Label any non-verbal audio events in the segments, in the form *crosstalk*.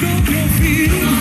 so confused.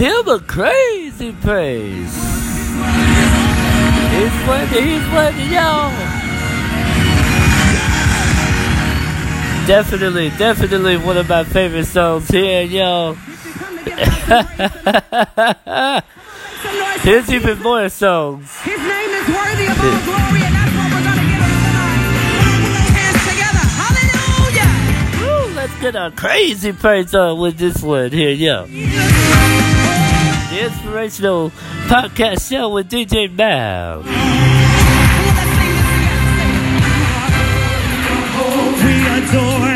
A crazy praise. He's working, he's working, y'all. Definitely, definitely one of my favorite songs here, yo. *laughs* Here's even more songs. His name is worthy of all glory, and that's what we're gonna give him tonight. Hands together, hallelujah! Woo, let's get a crazy praise on with this one here, yo. Inspirational podcast show with DJ Mal. We adore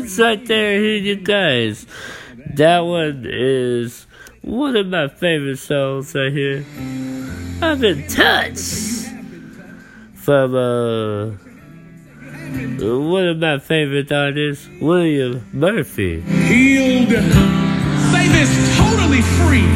Right there, here you guys. That one is one of my favorite songs right here. I'm in touch from uh one of my favorite artists, William Murphy. healed. Say this totally free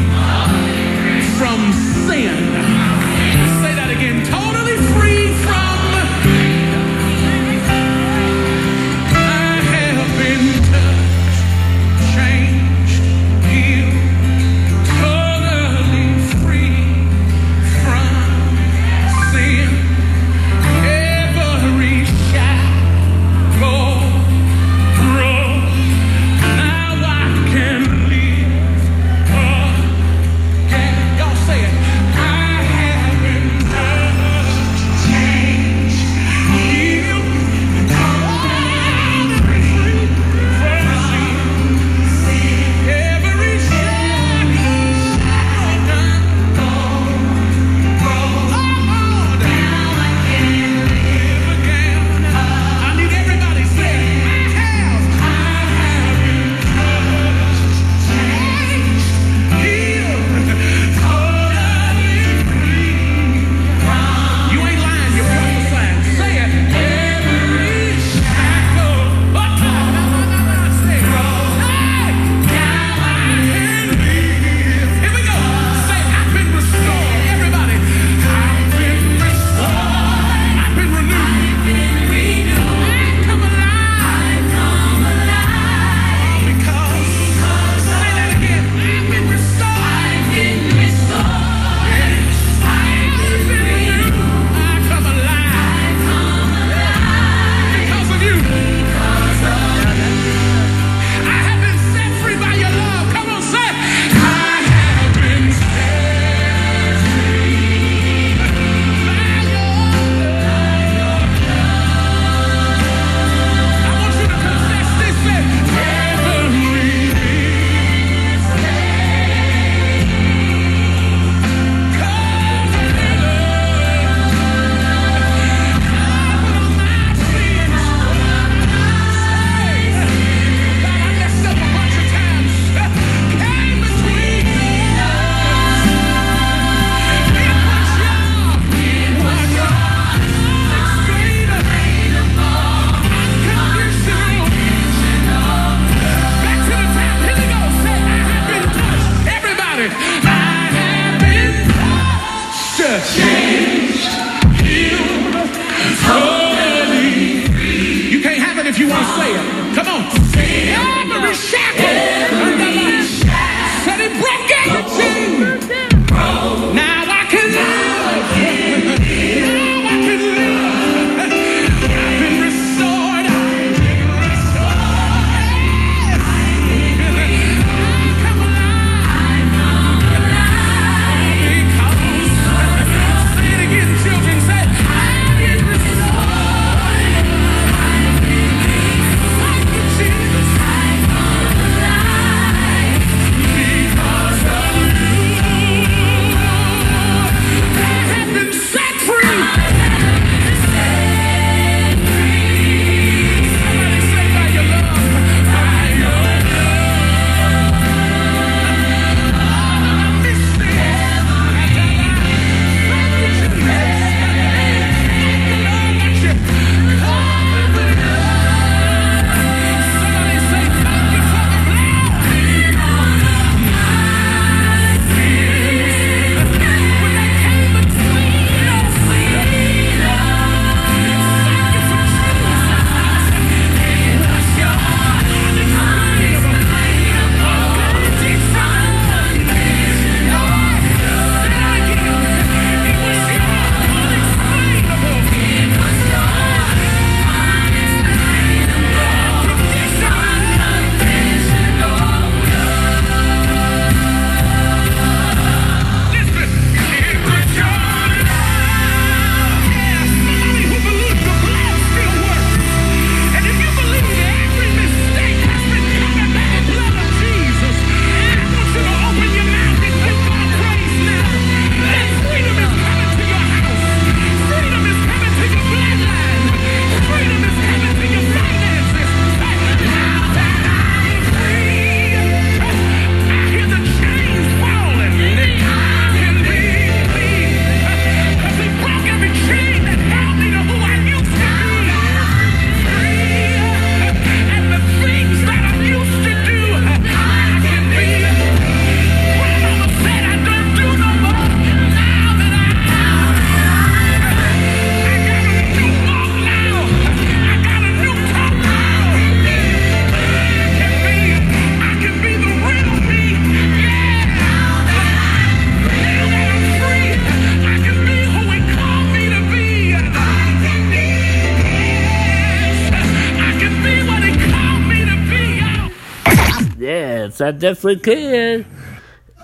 Yes, I definitely can.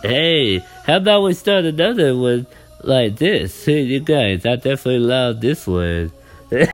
Hey, how about we start another one like this? Hey, you guys, I definitely love this one.